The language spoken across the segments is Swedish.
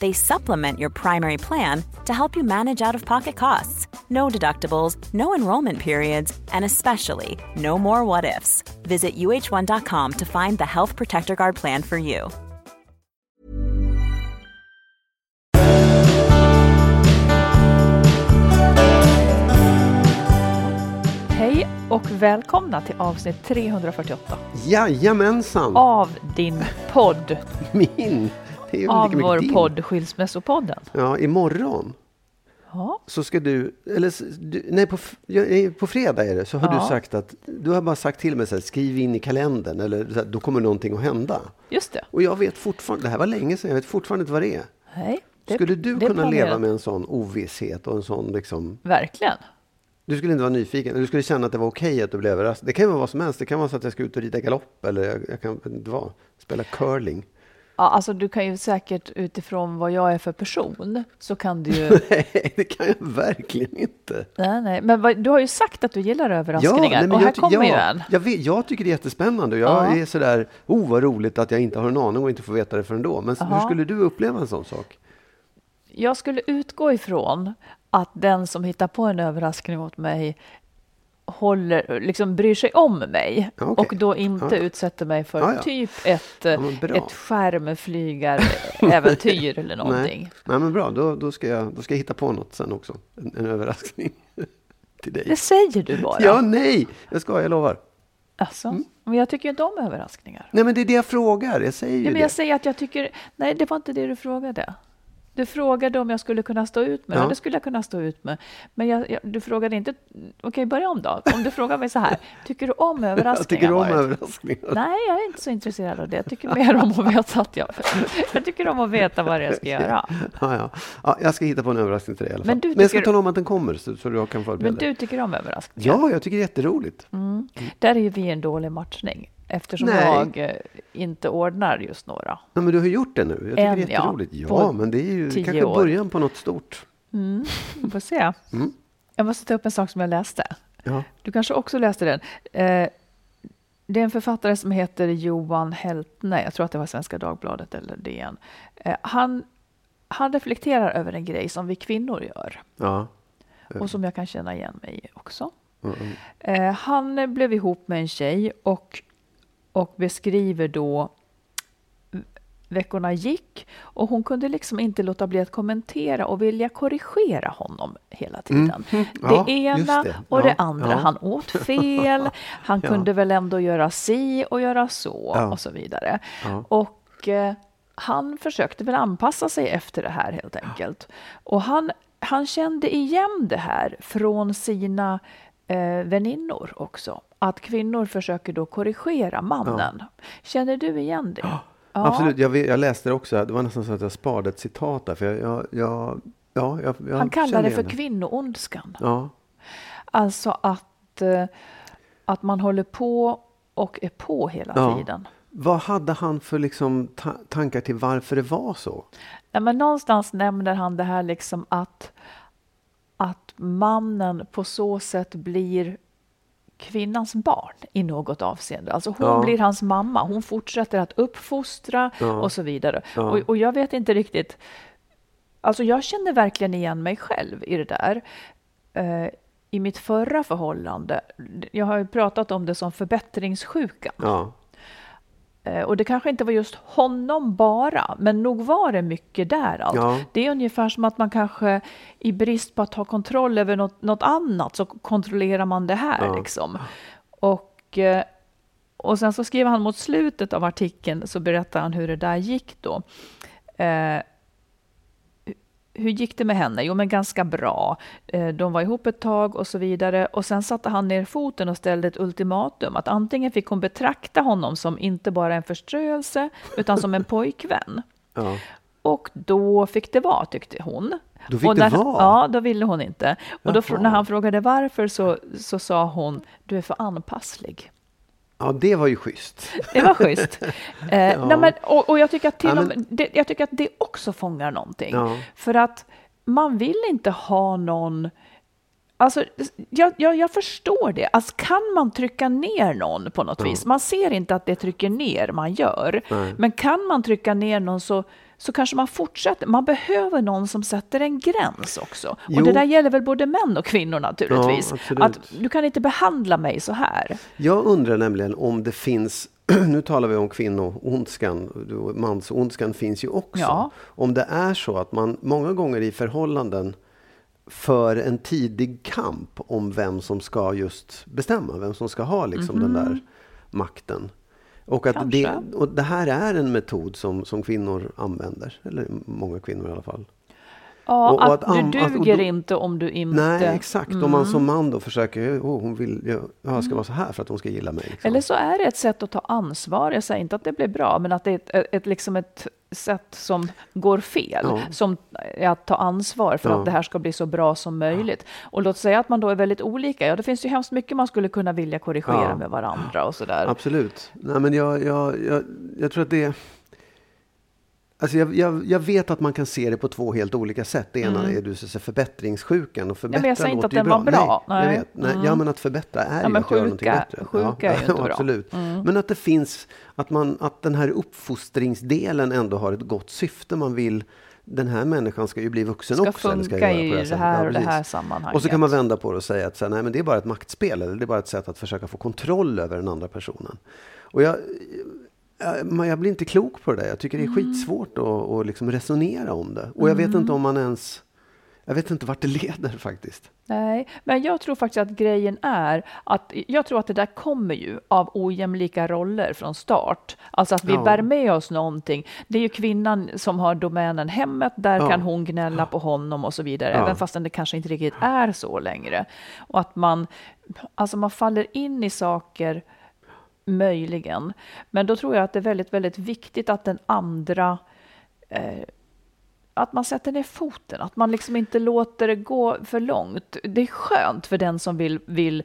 They supplement your primary plan to help you manage out of pocket costs. No deductibles, no enrollment periods, and especially no more what ifs. Visit uh1.com to find the Health Protector Guard plan for you. Hej och välkomna till avsnitt 348 Jajamensan! av din podd, Min! Det av vår din. podd Skilsmässopodden. Ja, imorgon Ja, så ska du, eller nej på, på fredag är det, så har Ja. du sagt att, du har bara sagt till mig så här, skriv in i kalendern eller så här, då kommer någonting att hända. just det. Och jag vet fortfarande, det här var länge sedan, jag vet fortfarande inte vad det är. Nej, det, Skulle du det kunna planerat. leva med en sån ovisshet och en sån liksom, Verkligen. du skulle inte vara nyfiken, du skulle känna att det var okej att du blev överraskad. Det kan ju vara vad som helst, det kan vara så att jag ska ut och rida galopp eller jag, jag kan inte spela curling. Ja, alltså du kan ju säkert utifrån vad jag är för person så kan du ju... Nej, det kan jag verkligen inte. nej, nej. Men vad, du har ju sagt att du gillar överraskningar nej, men och här jag ty- kommer ja, ju en. Jag, vet, jag tycker det är jättespännande och jag Ja. är sådär, oh vad roligt att jag inte har en aning och inte får veta det förrän då. Men hur Jaha. skulle du uppleva en sån sak? Jag skulle utgå ifrån att den som hittar på en överraskning åt mig håller, liksom bryr sig om mig okej. och då inte Ja. utsätter mig för Ja, ja. typ ett, Ja, ett skärmflygaräventyr eller någonting. Nej, nej men bra, då, då, ska jag, då ska jag hitta på något sen också. En, en överraskning till dig. Det säger du bara. Ja, nej, jag ska, jag lovar. Alltså, Mm. Men jag tycker inte om överraskningar. Nej, men det är det jag frågar, jag säger ju Ja, men det. jag säger att jag tycker... Nej, det var inte det du frågade. Du frågade om jag skulle kunna stå ut med det. Ja. Det skulle jag kunna stå ut med. Men jag, jag, du frågade inte... Okej, börja om då. Om du frågar mig så här. Tycker du om överraskningar? tycker om Marit? överraskningar. Nej, jag är inte så intresserad av det. Jag tycker mer om att veta att jag... Jag tycker om att veta vad jag ska göra. Ja, ja. Ja, jag ska hitta på en överraskning till dig i alla fall. Men du men jag ska tycker- tala om att den kommer så, så du kan förbereda Men du tycker om överraskningar? Ja, jag tycker det är jätteroligt. Mm. Där är ju vi en dålig matchning. Eftersom Nej. jag eh, inte ordnar just några. Nej, men du har gjort det nu. Jag tycker En, det är ja, jätteroligt. Ja, på men det är ju kanske år. början på något stort. Mm. Vi får se. Mm. Jag måste ta upp en sak som jag läste. Ja. Du kanske också läste den. Eh, det är en författare som heter Johan Heltne. Jag tror att det var Svenska Dagbladet eller DN. Eh, han, han reflekterar över en grej som vi kvinnor gör Ja. och som jag kan känna igen mig i också. Mm, mm. Eh, han blev ihop med en tjej och, och beskriver då veckorna gick och hon kunde liksom inte låta bli att kommentera och vilja korrigera honom hela tiden. Mhm. Ja, det ena det. och Ja, det andra. ja. Han åt fel, han kunde väl ändå göra si och göra så och så vidare. Och eh, han försökte väl anpassa sig efter det här helt enkelt. Och han, han kände igen det här från sina eh, väninnor också. Att kvinnor försöker då korrigera mannen. Känner du igen det? Ja. Absolut, jag, jag läste det också. Det var nästan så att jag sparade ett citat där. För jag, jag, ja, jag, jag Han kallar det för kvinnoondskan. Ja, Alltså att, eh, att man håller på och är på hela Ja. tiden. Vad hade han för liksom ta- tankar till varför det var så? Ja, men någonstans nämner han det här liksom att, att mannen på så sätt blir kvinnans barn i något avseende. Alltså hon Ja. blir hans mamma, hon fortsätter att uppfostra Ja. och så vidare. Ja. Och, och jag vet inte riktigt, alltså jag känner verkligen igen mig själv i det där. Eh, I mitt förra förhållande, jag har ju pratat om det som förbättringssjuka. Eh, Och det kanske inte var just honom bara, men nog var det mycket där. Allt. Ja. Det är ungefär som att man kanske i brist på att ha kontroll över något, något annat så kontrollerar man det här. Ja. Liksom. Och, eh, och sen så skriver han mot slutet av artikeln så berättar han hur det där gick då. Eh, hur gick det med henne? Jo, men ganska bra. Eh, De var ihop ett tag och så vidare. Och sen satte han ner foten och ställde ett ultimatum. Att antingen fick hon betrakta honom som inte bara en förströelse, utan som en pojkvän. Ja. Och då fick det vara, tyckte hon. Då fick och det när, vara? Ja, då ville hon inte. Och då, när han frågade varför så, så sa hon, du är för anpasslig. Ja, det var ju schysst. Det var schysst. Eh, nej, men, och, och jag, tycker att till Ja, och men- med, det, jag tycker att det också fångar någonting. Ja. För att man vill inte ha någon... Alltså, jag, jag, jag förstår det. Alltså, kan man trycka ner någon på något vis? Man ser inte att det trycker ner man gör. Nej. Men kan man trycka ner någon så, så kanske man fortsätter. Man behöver någon som sätter en gräns också. Och Jo. det där gäller väl både män och kvinnor naturligtvis. Ja, att du kan inte behandla mig så här. Jag undrar nämligen om det finns, nu talar vi om kvinnoondskan, mansondskan finns ju också. Ja. Om det är så att man många gånger i förhållanden för en tidig kamp om vem som ska just bestämma, vem som ska ha liksom den där makten. Och, att det, och det här är en metod som, som kvinnor använder, eller många kvinnor i alla fall. Ja, Och- och att, att du att- duger då- inte om du inte... Nej, exakt. Om man som man då försöker, oh, hon vill, jag, jag ska vara så här för att hon ska gilla mig. Liksom. Eller så är det ett sätt att ta ansvar. Jag säger inte att det blir bra, men att det är ett, ett, liksom ett sätt som går fel. Ja. Som är att ta ansvar för Ja. att det här ska bli så bra som möjligt. Och låt säga att man då är väldigt olika. Ja, det finns ju hemskt mycket man skulle kunna vilja korrigera Ja. med varandra och sådär. Absolut. Nej, men jag, jag, jag, jag tror att det... Alltså jag, jag, jag vet att man kan se det på två helt olika sätt. Det ena är du säger förbättringssjukan och förbättra men jag säger inte att den var bra. Nej, jag Nej. vet. Nej, Mm. Ja, men att förbättra är Ja, ju att göra någonting sjuka- bättre. sjuka är ju inte bra. Mm. absolut. Men att det finns, att, man, att den här uppfostringsdelen ändå har ett gott syfte. Man vill, den här människan ska ju bli vuxen Ska också. eller ska funka göra på i det här och det här sammanhanget. Och så kan man vända på det och säga att så här, nej, men det är bara ett maktspel, eller det är bara ett sätt att försöka få kontroll över den andra personen. Och jag, jag, men jag blir inte klok på det där. Jag tycker det är skitsvårt att, att liksom resonera om det. Och jag vet inte om man ens... Jag vet inte vart det leder faktiskt. Nej, men jag tror faktiskt att grejen är att jag tror att det där kommer ju av ojämlika roller från start. Alltså att vi Ja. bär med oss någonting. Det är ju kvinnan som har domänen hemmet, där Ja. kan hon gnälla på honom och så vidare, Ja. även fastän det kanske inte riktigt är så längre. Och att man, alltså man faller in i saker möjligen. Men då tror jag att det är väldigt, väldigt viktigt att den andra eh, att man sätter ner foten, att man liksom inte låter det gå för långt. Det är skönt för den som vill, vill,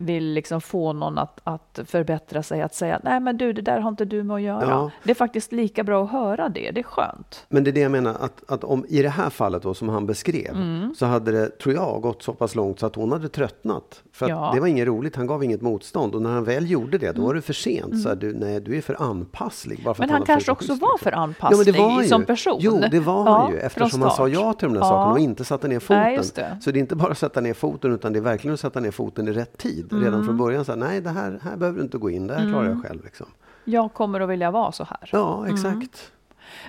vill liksom få någon att, att förbättra sig, att säga nej men du, det där har inte du med att göra. Ja. Det är faktiskt lika bra att höra det, det är skönt. Men det är det jag menar, att, att om i det här fallet då, som han beskrev, Mm. så hade det, tror jag, gått så pass långt så att hon hade tröttnat. För Ja. Mm. det var inget roligt, han gav inget motstånd. Och när han väl gjorde det, då var det för sent. Så här, du, nej, du är för anpasslig. Bara för Men han har kanske också var liksom. för Ja, anpasslig det var han som person. Jo, det var Ja, han ju. Eftersom han sa ja till de där Ja. sakerna och inte satte ner foten. Nej, det. Så det är inte bara att sätta ner foten, utan det är verkligen att sätta ner foten i rätt tid. Redan Mm. från början. Så här, nej, det här, här behöver du inte gå in. Det här klarar jag själv. Liksom. Jag kommer att vilja vara så här. Ja, exakt.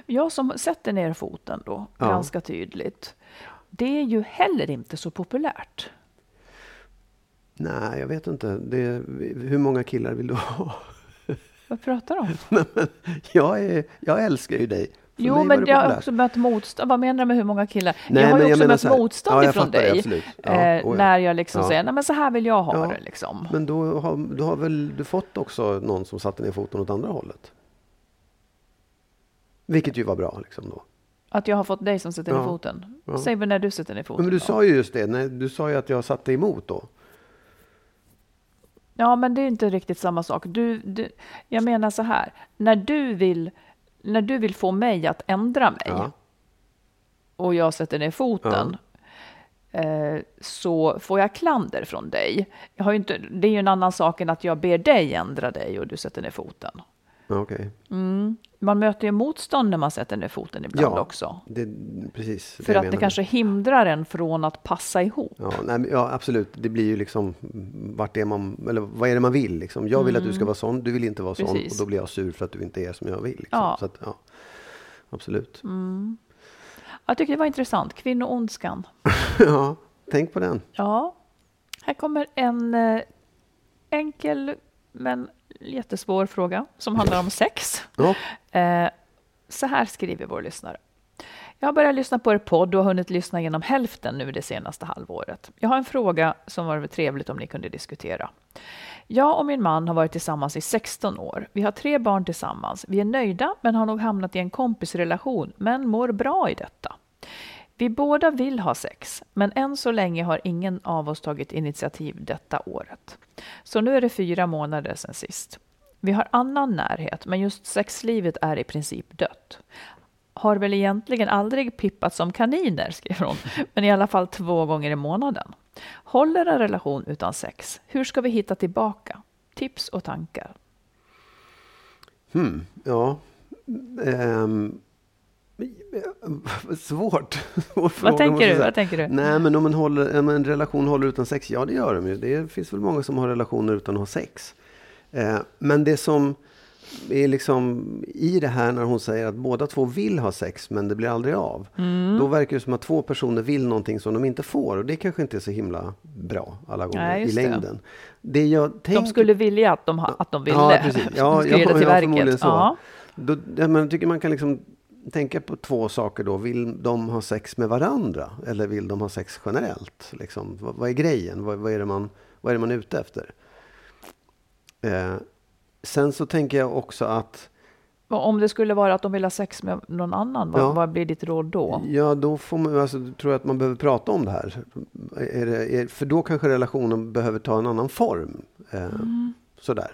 Jag som sätter ner foten då, Ja. ganska tydligt. Det är ju heller inte så populärt. Nej, jag vet inte. Det, hur många killar vill du ha? Vad pratar du om? Jag, är, jag älskar ju dig. Jo, men det jag har också mött motstånd. Vad menar du med hur många killar? Nej, jag har ju också mött här- motstånd Ja, ifrån det, dig. absolut. Ja, eh, oh ja. När jag liksom säger, nej men så här vill jag ha det liksom. Men då har, du har väl du fått också någon som satte ner foten åt andra hållet? Vilket ju var bra liksom då. Att jag har fått dig som sätter ner foten. Säg väl när du sätter ner foten. Men du då. sa ju just det, nej, du sa ju att jag satte emot då. Ja, men det är inte riktigt samma sak. Du, du, jag menar så här, när du vill, när du vill få mig att ändra mig Ja. och jag sätter ner foten, eh, så får jag klander från dig. Jag har inte, det är ju en annan sak än att jag ber dig ändra dig och du sätter ner foten. Okej. Mm. Man möter ju motstånd när man sätter ner foten ibland Ja, också. Det, precis. För jag att det menar. kanske hindrar en från att passa ihop. Ja, nej, ja, absolut. Det blir ju liksom vart är man, eller vad är det man vill? Liksom. Jag vill att du ska vara sån, du vill inte vara sån Mm. Precis. och då blir jag sur för att du inte är som jag vill. Liksom. Ja. Så att, ja, absolut. Jag tycker det var intressant. Kvinnoondskan. ja, tänk på den. Ja, här kommer en eh, enkel men jättesvår fråga som handlar om sex. Ja, Eh, så här skriver vår lyssnare. Jag har börjat lyssna på er podd och har hunnit lyssna genom hälften nu det senaste halvåret. Jag har en fråga som var trevligt om ni kunde diskutera. Jag och min man har varit tillsammans i 16 år. Vi har tre barn tillsammans. Vi är nöjda men har nog hamnat i en kompisrelation men mår bra i detta. Vi båda vill ha sex, men än så länge har ingen av oss tagit initiativ detta året. Så nu är det fyra månader sedan sist. Vi har annan närhet, men just sexlivet är i princip dött. Har väl egentligen aldrig pippat som kaniner, skriver hon, men i alla fall två gånger i månaden. Håller en relation utan sex? Hur ska vi hitta tillbaka? Tips och tankar. hmm, ja. Um svårt. Svår Vad tänker jag du? Vad tänker du? Nej, men om en, håller, om en relation håller utan sex, ja det gör de ju. Det finns väl många som har relationer utan att ha sex. Eh, men det som är liksom i det här när hon säger att båda två vill ha sex men det blir aldrig av. Mm. Då verkar det som att två personer vill någonting som de inte får och det kanske inte är så himla bra alla gånger Nej, i just det. längden. Det. jag De tänker- skulle vilja att de, ha- att de ville. Ja, precis. Ja, de skulle ja, ge det till ja, förmodligen så. Ja. Då, ja, men jag tycker man kan liksom tänka på två saker då. Vill de ha sex med varandra? Eller vill de ha sex generellt? Liksom, vad, vad är grejen? Vad, vad, är det man, vad är det man är ute efter? Eh, sen så tänker jag också att Om det skulle vara att de vill ha sex med någon annan, vad, Ja. vad blir ditt råd då? Ja, då får man, alltså, tror jag att man behöver prata om det här. Är det, är, för då kanske relationen behöver ta en annan form. Eh, Sådär.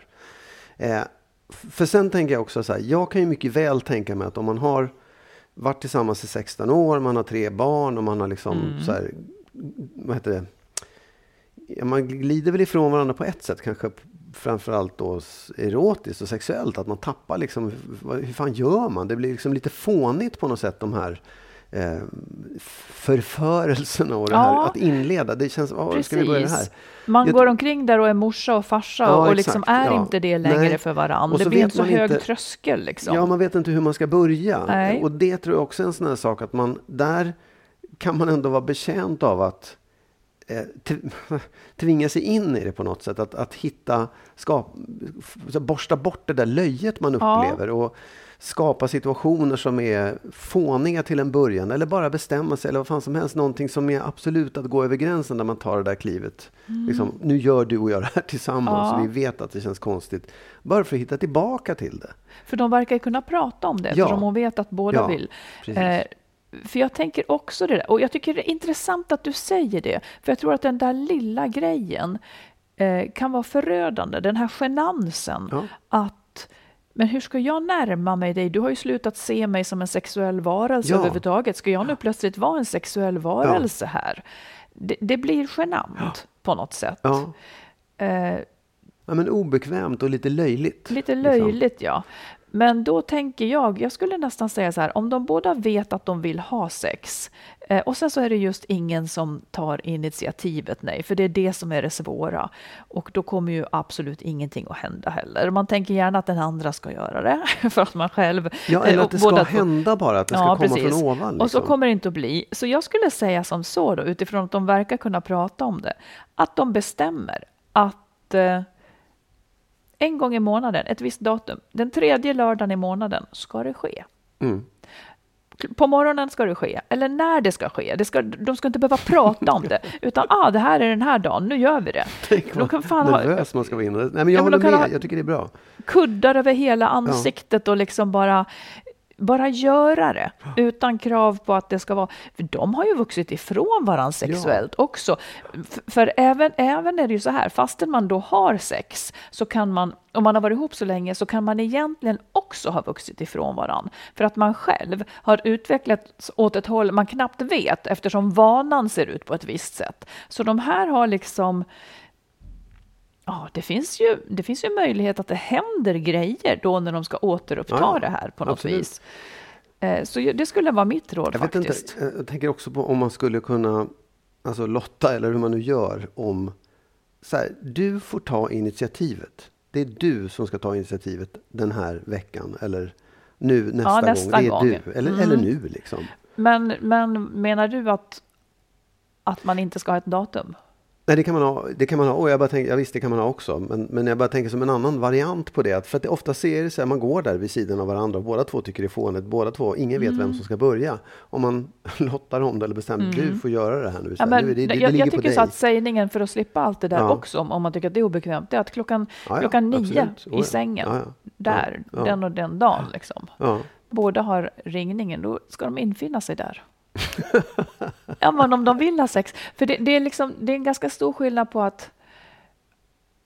Eh, för sen tänker jag också så här, jag kan ju mycket väl tänka mig att om man har varit tillsammans i 16 år, man har tre barn och man har liksom så här, vad heter det? Ja, man glider väl ifrån varandra på ett sätt, kanske framförallt då erotiskt och sexuellt. Att man tappar liksom, hur fan gör man? Det blir liksom lite fånigt på något sätt de här eh, förförelserna och det här Ja. att inleda. Det känns, oh, ska vi börja här? Man Jag går omkring där och är morsa och farsa Ja, och liksom exakt, är ja. inte det längre Nej. för varandra. Det blir inte så hög inte- tröskel liksom. Ja, man vet inte hur man ska börja. Nej. Och det tror jag också är en sån här sak att man, där kan man ändå vara betjänt av att eh, tv- tvinga sig in i det på något sätt. Att, att hitta, skap, borsta bort det där löjet man Ja. upplever. Och skapa situationer som är fåniga till en början. Eller bara bestämma sig, eller vad fan som helst. Någonting som är absolut att gå över gränsen när man tar det där klivet. Liksom, nu gör du och jag det här tillsammans. Mm. Ja. Vi vet att det känns konstigt. Bara för att hitta tillbaka till det. För de verkar ju kunna prata om det Ja. eftersom hon vet att båda Ja, vill. Eh, för jag tänker också det där. Och jag tycker det är intressant att du säger det. För jag tror att den där lilla grejen eh, kan vara förödande. Den här genansen. Ja. Att men hur ska jag närma mig dig? Du har ju slutat se mig som en sexuell varelse Ja. överhuvudtaget. Ska jag nu plötsligt vara en sexuell varelse här? Det, det blir genant på något sätt. Ja. Eh, Ja, men obekvämt och lite löjligt. Lite liksom. löjligt, ja. Men då tänker jag, jag skulle nästan säga så här, om de båda vet att de vill ha sex eh, och sen så är det just ingen som tar initiativet, nej, för det är det som är det svåra. Och då kommer ju absolut ingenting att hända heller. Man tänker gärna att den andra ska göra det, för att man själv... Ja, eh, eller och att det ska hända bara, att det ska komma från ovan. och så liksom. kommer det inte att bli. Så jag skulle säga som så då, utifrån att de verkar kunna prata om det, att de bestämmer att eh, en gång i månaden, ett visst datum, den tredje lördagen i månaden ska det ske. Mm. På morgonen ska det ske, eller när det ska ske. Det ska, de ska inte behöva prata om det, utan ah, det här är den här dagen, nu gör vi det. Tänk De kan fan ha nervös man ska vara inne. Nej, men jag Ja, men håller kan med. Jag tycker det är bra. kuddar över hela ansiktet och liksom bara bara göra det utan krav på att det ska vara... För de har ju vuxit ifrån varandra sexuellt också. F- För även, även är det ju så här, fastän man då har sex, så kan man, om man har varit ihop så länge, så kan man egentligen också ha vuxit ifrån varandra. För att man själv har utvecklats åt ett håll man knappt vet, eftersom vanan ser ut på ett visst sätt. Så de här har liksom Ja, det finns, ju, det finns ju möjlighet att det händer grejer då när de ska återuppta Ja, ja. det här på något Absolut. vis. Eh, Så det skulle vara mitt råd Jag, vet inte, faktiskt. eh, jag tänker också på om man skulle kunna alltså lotta eller hur man nu gör om så här, du får ta initiativet. Det är du som ska ta initiativet den här veckan eller nu nästa, nästa gång. gång. Det är du. Eller, Mm. eller nu liksom. Men, men menar du att, att man inte ska ha ett datum? Nej, det kan man ha. Det kan man ha. Och jag bara tänker, ja, visst, det kan man ha också. Men, men jag bara tänker som en annan variant på det. Att för att det ofta ser det så här, man går där vid sidan av varandra och båda två tycker det är fånigt. Båda två, ingen vet Mm. vem som ska börja. Om man lottar om det eller bestämmer, du får göra det här nu. Så Ja, här, men nu det, det, det jag, ligger jag tycker så att sägningen för att slippa allt det där Ja. också, om, om man tycker att det är obekvämt, det är att klockan, Ja, klockan nio i sängen, där, den och den dagen, liksom. Båda har ringningen, då ska de infinna sig där. ja, men om de vill ha sex. För det, det, är liksom, det är en ganska stor skillnad på att,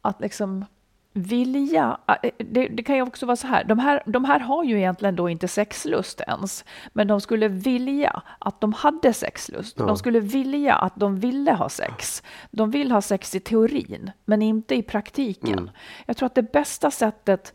att liksom vilja. äh, Det, det kan ju också vara så här, de här, de här har ju egentligen då inte sexlust ens, men de skulle vilja att de hade sexlust. Ja. De skulle vilja att de ville ha sex. De vill ha sex i teorin, men inte i praktiken. Mm. Jag tror att det bästa sättet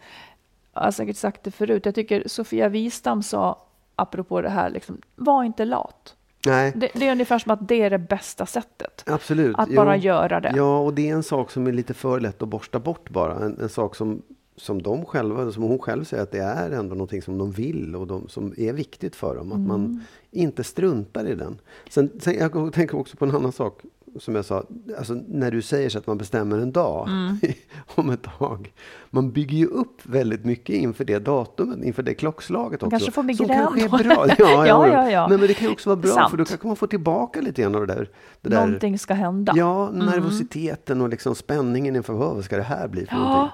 jag har säkert sagt det förut. Jag tycker Sofia Wistam sa, apropå det här, liksom, var inte lat. Nej, Det, det är ungefär som att det är det bästa sättet. absolut. Att Jo. bara göra det. Ja, och det är en sak som är lite för lätt att borsta bort bara. En, en sak som, som de själva, som hon själv säger att det är ändå någonting som de vill och de, som är viktigt för dem. Att Mm. man inte struntar i den. Sen, sen, jag tänker också på en annan sak som jag sa. Alltså, när du säger så att man bestämmer en dag Mm. om ett tag. Man bygger ju upp väldigt mycket inför det datumet, inför det klockslaget också. kanske får Som migrän kanske är bra. Ja, ja, Ja, ja. ja. Nej, men det kan ju också vara bra Sant. för då kanske man får tillbaka lite grann av det där. Det där Någonting ska hända. Ja, nervositeten och liksom spänningen inför vad vad ska det här bli för Ja. någonting?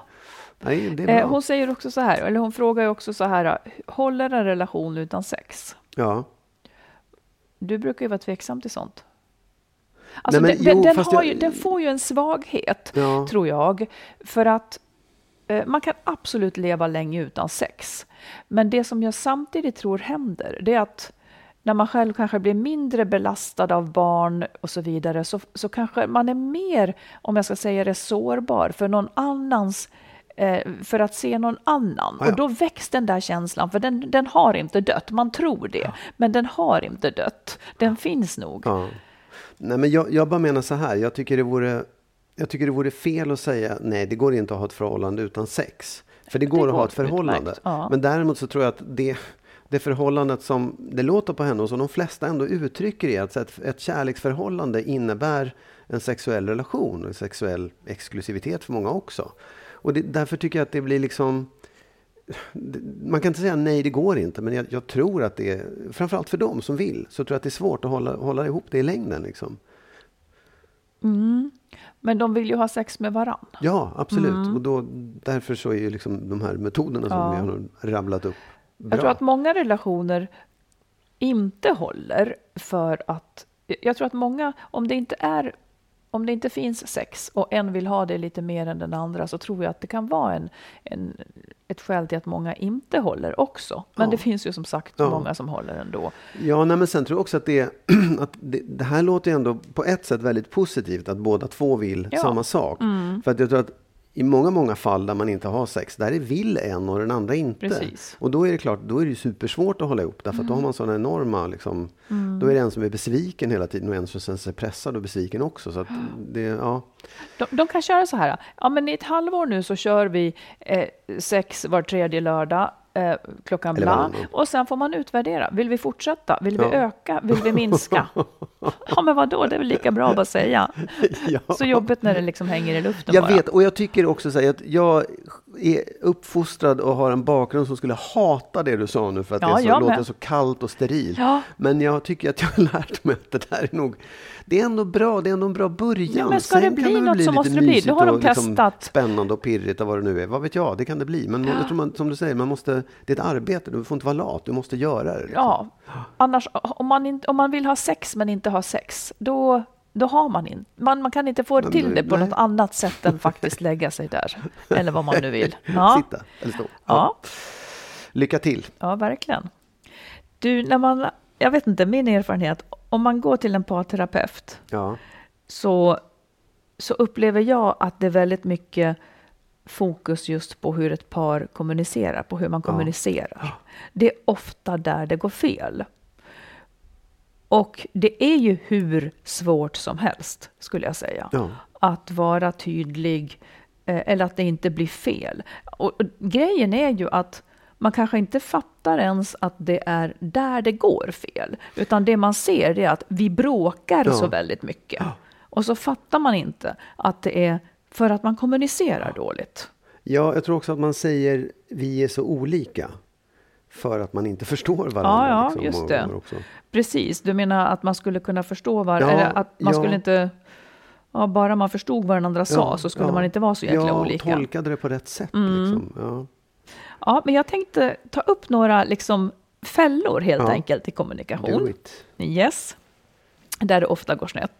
Nej, det är bra. Eh, hon säger också så här, eller hon frågar ju också så här, håller en relation utan sex? Ja. Du brukar ju vara tveksam till sånt. Alltså Nej, men den, jo, den, jag- ju, den får ju en svaghet, Ja. tror jag. För att eh, man kan absolut leva länge utan sex. Men det som jag samtidigt tror händer, det är att när man själv kanske blir mindre belastad av barn och så vidare, så, så kanske man är mer, om jag ska säga det, sårbar för någon annans eh, för att se någon annan. Ja, ja. Och då väcks den där känslan, för den, den har inte dött. Man tror det, men den har inte dött. Den finns nog. ja. Nej, men jag, jag bara menar så här. Jag tycker, det vore, jag tycker det vore fel att säga nej, det går inte att ha ett förhållande utan sex. För det Det går att går ha ett förhållande. ja. Men däremot så tror jag att det, det förhållandet som det låter på henne och som de flesta ändå uttrycker är att ett, ett kärleksförhållande innebär en sexuell relation, en sexuell exklusivitet för många också. Och det, därför tycker jag att det blir liksom man kan inte säga nej, det går inte, men jag, jag tror att det är, framförallt för dem som vill, så tror jag att det är svårt att hålla, hålla ihop det i längden. Liksom. Mm. Men de vill ju ha sex med varann. Ja, absolut. Och då, därför så är ju liksom de här metoderna som Mm. Ja. vi har rabblat upp bra. Jag tror att många relationer inte håller för att... Jag tror att många, om det inte är om det inte finns sex och en vill ha det lite mer än den andra så tror jag att det kan vara en, en, ett skäl till att många inte håller också. Men Ja. det finns ju som sagt Ja. många som håller ändå. Ja, nej, men sen tror jag också att, det, att det, det här låter ju ändå på ett sätt väldigt positivt, att båda två vill Ja. samma sak. För att jag tror att i många, många fall där man inte har sex, där är vill en och den andra inte. Precis. Och då är det klart, då är det supersvårt att hålla ihop, därför att då har man sådana enorma, liksom, då är det en som är besviken hela tiden och en som sen är pressad och besviken också. Så att det, ja. De, de kan köra så här, ja men i ett halvår nu så kör vi eh, sex var tredje lördag eh, klockan bla och sen får man utvärdera. Vill vi fortsätta? Vill vi Ja. öka? Vill vi minska? Ja, men vadå, det är väl lika bra att bara säga. Ja. Så jobbigt när det liksom hänger i luften Jag bara. vet, och jag tycker också så här, att jag är uppfostrad och har en bakgrund som skulle hata det du sa nu för att Ja, det så, låter med. så kallt och sterilt. Men jag tycker att jag har lärt mig att det där är nog, det är ändå bra, det är ändå en bra början. Ja, men ska Sen det bli väl något så lite måste det bli. Nu har de liksom testat. Spännande och pirrigt och vad det nu är. Vad vet jag, det kan det bli. Men jag tror man, som du säger, man måste, det är ett arbete, du får inte vara lat, du måste göra det. Liksom. Ja, annars om man, inte, om man vill ha sex men inte ha sex, då, då har man inte, man, man kan inte få Men, till det på nej. något annat sätt än faktiskt lägga sig där. Eller vad man nu vill. Ja, Sitta eller stå. ja, Lycka till. ja verkligen. Du, när man, jag vet inte, min erfarenhet, om man går till en parterapeut Ja. så, så upplever jag att det är väldigt mycket fokus just på hur ett par kommunicerar, på hur man kommunicerar. Det är ofta där det går fel. Och det är ju hur svårt som helst, skulle jag säga. Ja. Att vara tydlig eh, eller att det inte blir fel. Och grejen är ju att man kanske inte fattar ens att det är där det går fel. Utan det man ser är att vi bråkar Ja. så väldigt mycket. Och så fattar man inte att det är för att man kommunicerar dåligt. Ja, jag tror också att man säger vi är så olika. För att man inte förstår varandra. Ja, ja, liksom, just det. Precis, du menar att man skulle kunna förstå var, Ja, eller att man ja. skulle inte, ja, bara man förstod vad den andra sa Ja, så skulle ja. man inte vara så jäkla ja, olika. Mm. tolkade det på rätt sätt. Liksom. Ja. Men jag tänkte ta upp några liksom fällor helt Ja. enkelt i Do kommunikation. it. Yes, där det ofta går snett.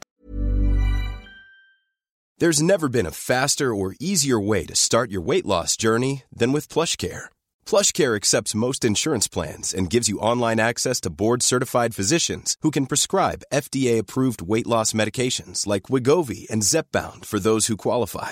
There's never been a faster or easier way to start your weight loss journey than with PlushCare. PlushCare accepts most insurance plans and gives you online access to board-certified physicians who can prescribe FDA-approved weight loss medications like Wigovi and Zepbound for those who qualify.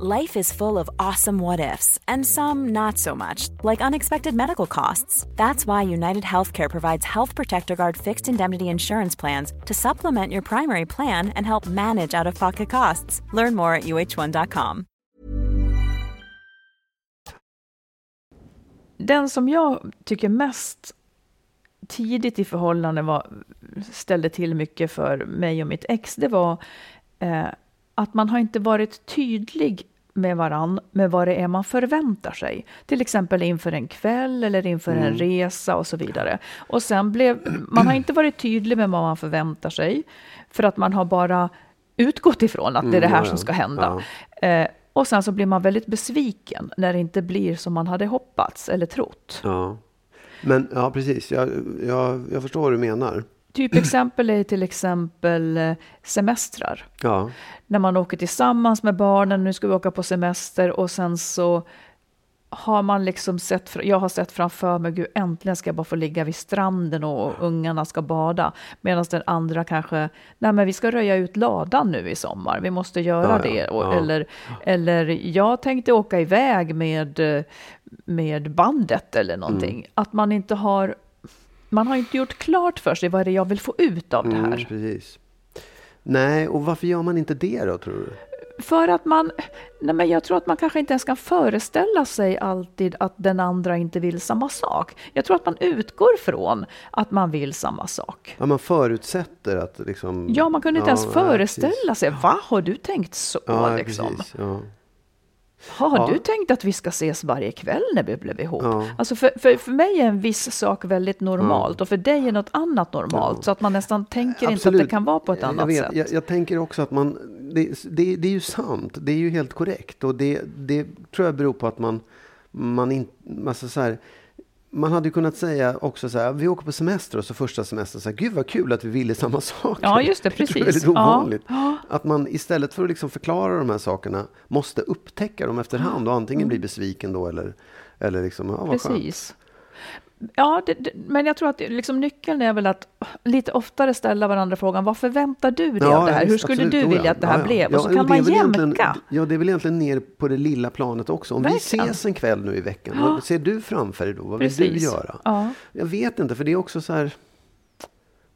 Life is full of awesome what ifs, and some not so much, like unexpected medical costs. That's why United Healthcare provides Health Protector Guard fixed indemnity insurance plans to supplement your primary plan and help manage out of pocket costs. Learn more at uh1.com. Den som jag tycker mest tidigt i förhållande var, ställde till mycket för mig och mitt ex, det var eh, att man har inte varit tydlig med varann med vad det är man förväntar sig. Till exempel inför en kväll eller inför en resa och så vidare. Och sen blev, man har inte varit tydlig med vad man förväntar sig för att man har bara utgått ifrån att det är det här Mm, ja, som ska hända. ja. Eh, och sen så blir man väldigt besviken när det inte blir som man hade hoppats eller trott. Ja. Men ja, precis. Jag, jag, jag förstår vad du menar. Typ exempel är till exempel eh, semestrar. Ja, När man åker tillsammans med barnen, nu ska vi åka på semester och sen så har man liksom sett, jag har sett framför mig, gud äntligen ska jag bara få ligga vid stranden och ungarna ska bada. Medan den andra kanske, nej men vi ska röja ut ladan nu i sommar, vi måste göra Ja, det. Ja. eller, eller jag tänkte åka iväg med, med bandet eller någonting. Mm. Att man inte har, man har inte gjort klart för sig vad det är jag vill få ut av det här. mm, precis. Nej, och varför gör man inte det då, tror du? För att man, nej men jag tror att man kanske inte ens kan föreställa sig alltid att den andra inte vill samma sak. Jag tror att man utgår från att man vill samma sak. Ja, man förutsätter att liksom... Ja, man kunde inte ens ja, föreställa precis. sig. Va, har du tänkt så Ja, liksom? precis. Ja. Har Ja. du tänkt att vi ska ses varje kväll när vi blev ihop? Ja. Alltså för, för, för mig är en viss sak väldigt normalt och för dig är något annat normalt. Ja. Så att man nästan tänker inte att Absolut. det kan vara på ett Jag annat vet. sätt. Jag, jag tänker också att man, det, det, det är ju sant, det är ju helt korrekt. Och det, det tror jag beror på att man, man inte, alltså så här, man hade kunnat säga också så här, vi åker på semester och så första semestern så här, gud vad kul att vi ville samma sak. Ja, just det, precis. Det är väldigt Ja. ovanligt. Att man istället för att liksom förklara de här sakerna måste upptäcka dem efterhand och antingen bli besviken då eller, eller liksom, ja vad skönt. Ja, det, det, men jag tror att liksom, nyckeln är väl att lite oftare ställa varandra frågan, vad förväntar du dig av det här? Hur visst, skulle absolut. du vilja ja. att det här Ja, ja. blev? Ja, Och så kan man jämka. Ja, det är väl egentligen ner på det lilla planet också. Om Verkligen. vi ses en kväll nu i veckan, vad ser du framför dig då? Vad vill du Precis. göra? Ja. Jag vet inte, för det är också så här...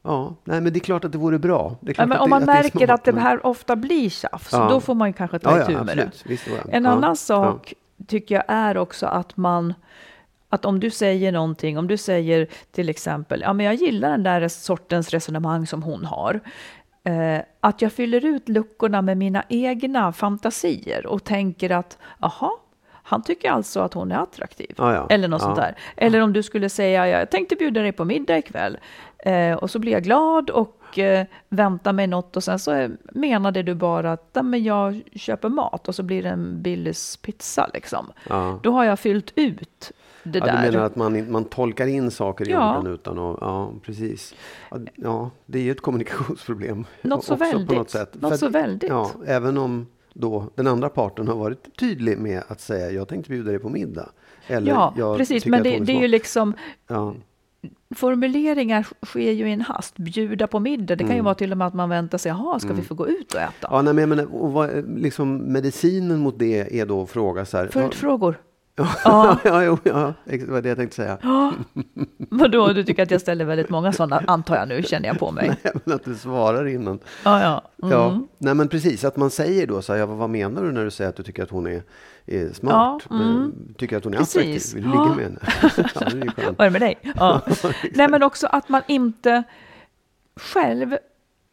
Ja, nej men det är klart att det vore bra. Det Ja, men om det, man att märker smart, att det men- här ofta blir tjafs, Ja. då får man ju kanske ta Ja, ja, itu med det. absolut. Visst, det. En Ja. annan sak tycker jag är också att man att om du säger någonting, om du säger till exempel, ja men jag gillar den där sortens resonemang som hon har. Eh, att jag fyller ut luckorna med mina egna fantasier och tänker att, aha, han tycker alltså att hon är attraktiv. Ja, ja. Eller något Ja. sånt där. Eller om du skulle säga, jag tänkte bjuda dig på middag ikväll. Eh, och så blir jag glad och eh, väntar mig något och sen så eh, menade du bara att "Nej, men jag köper mat och så blir det en Billys pizza liksom. Ja. Då har jag fyllt ut det Ja, där. du menar att man, man tolkar in saker i Ja. orden utan att... Ja, precis. Ja, det är ju ett kommunikationsproblem. Något så också väldigt. På något sätt. Något För så väldigt. Ja, även om då den andra parten har varit tydlig med att säga jag tänkte bjuda dig på middag. Eller, ja, precis. Men det, det är ju liksom Ja, formuleringar sker ju i en hast. Bjuda på middag, det kan ju Mm. vara till och med att man väntar sig, jaha, ska vi få gå ut och äta? ja nej, men, och vad, liksom, medicinen mot det är då att fråga så här. Följdfrågor. Ja, Ja. ja, jo, ja, det var det jag tänkte säga. Vadå, du tycker att jag ställer väldigt många sådana, antar jag nu, känner jag på mig. Även att du svarar innan. Ja, ja. Mm. Ja, nej men precis, att man säger då så här, ja, vad, menar du när du säger att du tycker att hon är, är smart? Ja, mm. Eh, Tycker att hon är Precis. attraktiv? Vill du Ja. ligga med henne? ja, det är. Vad är det med dig? Ja. Nej, men också att man inte själv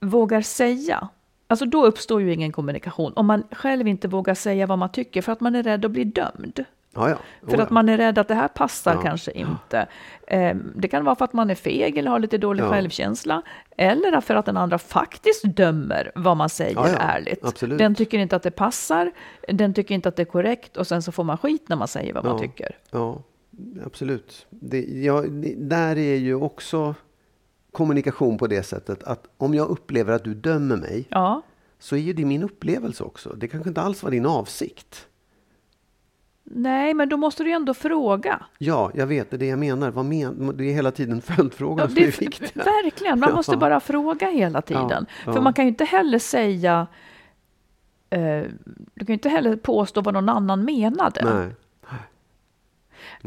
vågar säga. Alltså då uppstår ju ingen kommunikation. Om man själv inte vågar säga vad man tycker för att man är rädd att bli dömd. Ja, ja. För Oh, att ja. man är rädd att det här passar kanske inte. Eh, Det kan vara för att man är feg eller har lite dålig självkänsla. Eller för att den andra faktiskt dömer vad man säger ärligt. Absolut. Den tycker inte att det passar, den tycker inte att det är korrekt och sen så får man skit när man säger vad man tycker. Ja, absolut. Det, det, där är ju också kommunikation på det sättet att om jag upplever att du dömer mig Ja, så är ju det min upplevelse också. Det kanske inte alls var din avsikt. Nej, men då måste du ju ändå fråga. Ja, jag vet, det är det jag menar. Vad men, det är hela tiden följdfrågorna Ja, som är viktiga. verkligen, man måste Ja. bara fråga hela tiden. Ja, För man kan ju inte heller säga, eh, du kan ju inte heller påstå vad någon annan menade. Nej.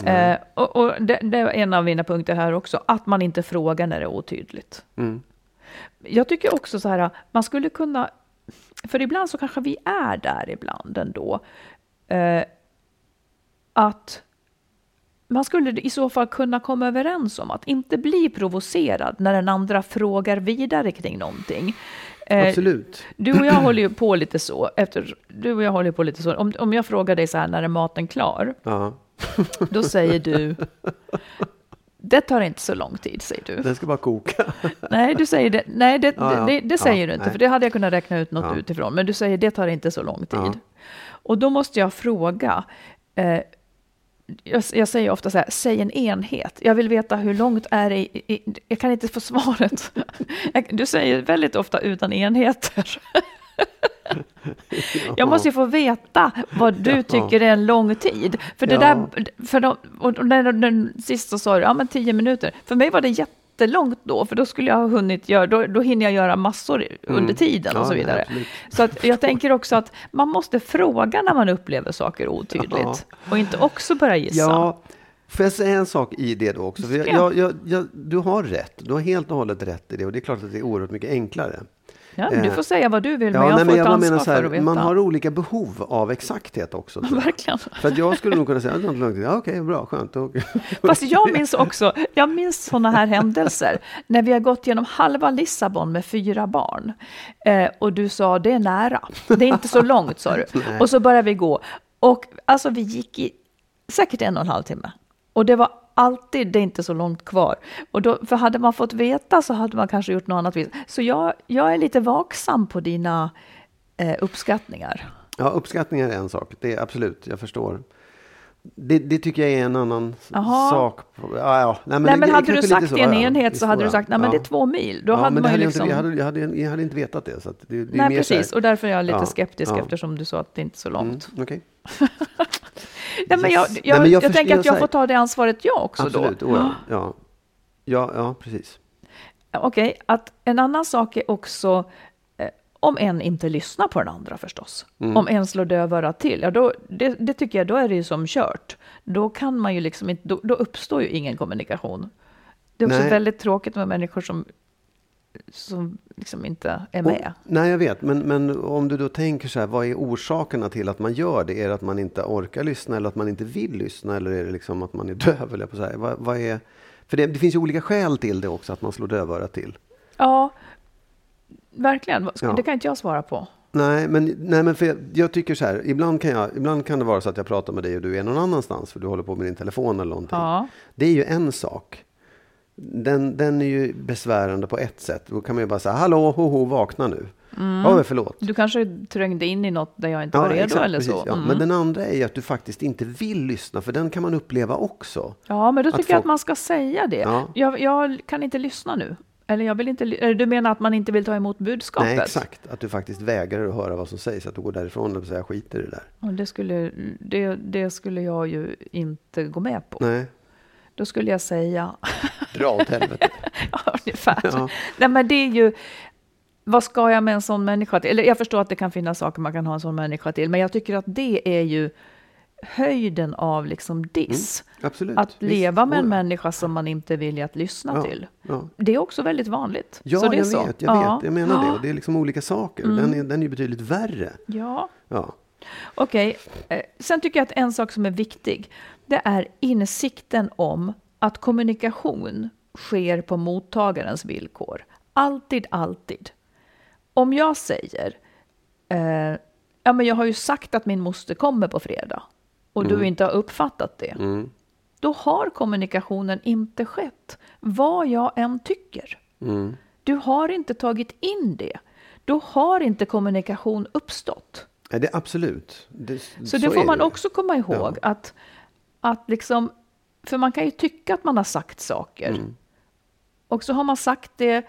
Eh, och och det, det är en av mina punkter här också, att man inte frågar när det är otydligt. Mm. Jag tycker också så här, man skulle kunna, för ibland så kanske vi är där ibland ändå, eh, att man skulle i så fall kunna komma överens om att inte bli provocerad när den andra frågar vidare kring någonting. Eh, Absolut. du och jag håller ju på lite så, efter, du och jag håller på lite så, om, om jag frågar dig så här, när är maten klar? Ja. Då säger du, det tar inte så lång tid, säger du. Den ska bara koka. Nej, du säger det, nej, det, Ja, ja. det, det säger du inte, nej. för det hade jag kunnat räkna ut något utifrån. Men du säger det tar inte så lång tid. Och då måste jag fråga, eh, jag, jag säger ofta så här, säg en enhet. Jag vill veta hur långt är det i, i, jag kan inte få svaret. Du säger väldigt ofta utan enheter. Jag måste ju få veta vad du tycker är en lång tid. För det Ja. där, för de, och när den sist så sa du, ja men tio minuter. För mig var det jättelångt då, för då skulle jag ha hunnit göra, då, då hinner jag göra massor under tiden Mm. Ja, och så nej, vidare. absolut. så att jag tänker också att man måste fråga när man upplever saker otydligt. Och inte också börja gissa. Ja, får jag säga en sak i det då också? Ja. jag, jag, jag, du har rätt. Du har helt och hållet rätt i det. Och det är klart att det är oerhört mycket enklare. Ja, men du Eh, får säga vad du vill, men Ja, jag nej, får men ett jag ansvar menar så för att här, veta. man har olika behov av exakthet också. Verkligen. För att jag skulle nog kunna säga, "Ja, det tar inte lång tid." ja, okej, bra, skönt. Fast jag minns också, jag minns sådana här händelser, när vi har gått genom halva Lissabon med fyra barn. Eh, och du sa, det är nära, det är inte så långt, sa du. Och så började vi gå. Och alltså vi gick i säkert en och en halv timme. Och det var alltid, det är inte så långt kvar. Och då, för hade man fått veta så hade man kanske gjort något annat. vis. Så jag, jag är lite vaksam på dina eh, uppskattningar. Ja, uppskattning är en sak. Det är absolut, jag förstår. Det, det tycker jag är en annan Jaha. sak. Ja, ja. Nej, Nej, men det- det hade du sagt så, i en enhet så hade du sagt, nej men det är två mil. Då ja, hade men man hade liksom... inte, jag, hade, jag, hade, jag hade inte vetat det. Så det, det Nej, så här- precis. Och därför är jag lite skeptisk eftersom du sa att det inte är så långt. Mm, okej. Nej, men jag, jag, Nej, men jag jag, tänker att jag får ta det ansvaret jag också Absolut. då. Oh, ja. Ja. Ja, precis. Okej, att en annan sak är också eh, om en inte lyssnar på den andra förstås. Mm. Om en slår dövörat till, ja då, det, det tycker jag, då är det ju som kört. Då kan man ju liksom inte, då, då uppstår ju ingen kommunikation. Det är också Nej. väldigt tråkigt med människor som, som liksom inte är med. Och, nej, jag vet. Men, men om du då tänker så här, vad är orsakerna till att man gör det? Är det att man inte orkar lyssna eller att man inte vill lyssna? Eller är det liksom att man är döv? Eller på så här? Vad, vad är, för det, det finns ju olika skäl till det också, att man slår dövörat till. Ja, verkligen. Ja. Det kan inte jag svara på. Nej, men, nej, men för jag, jag tycker så här, ibland kan, jag, ibland kan det vara så att jag pratar med dig och du är någon annanstans för du håller på med din telefon eller någonting. Ja. Det är ju en sak. Den, den är ju besvärande på ett sätt. Då kan man ju bara säga, hallå, hoho, vakna nu. Ja, förlåt. Du kanske trängde in i något där jag inte var redo eller precis, så. Ja. Mm. Men den andra är ju att du faktiskt inte vill lyssna, för den kan man uppleva också. Ja, men då Att tycker jag folk- att man ska säga det. Ja. Jag, jag kan inte lyssna nu. Eller jag vill inte, du menar att man inte vill ta emot budskapet? Nej, exakt. Att du faktiskt vägrar att höra vad som sägs, att du går därifrån och säger, jag skiter i det där. Och det, skulle, det, det skulle jag ju inte gå med på. Nej, Då skulle jag säga, dra åt helvete. ja, ungefär. Ja. Nej, men det är ju, vad ska jag med en sån människa till? Eller jag förstår att det kan finnas saker man kan ha en sån människa till, men jag tycker att det är ju höjden av liksom diss. Absolut. Att leva med en människa som man inte vill att lyssna Ja. till. Ja. Det är också väldigt vanligt. Ja, Så det är jag så. vet, jag Ja. vet. Jag menar det. Mm. Och det är liksom olika saker. Den, är, den är betydligt värre. Ja, Ja. okej. Eh, Sen tycker jag att en sak som är viktig, det är insikten om att kommunikation sker på mottagarens villkor. Alltid, alltid. Om jag säger, eh, ja men jag har ju sagt att min moster kommer på fredag och du inte har uppfattat det. Mm. Då har kommunikationen inte skett, vad jag än tycker. Mm. Du har inte tagit in det. Då har inte kommunikation uppstått. Nej, det är absolut. Det, Så, det är får man ju. också komma ihåg. Att, att liksom, för man kan ju tycka att man har sagt saker. Mm. Och så har man sagt det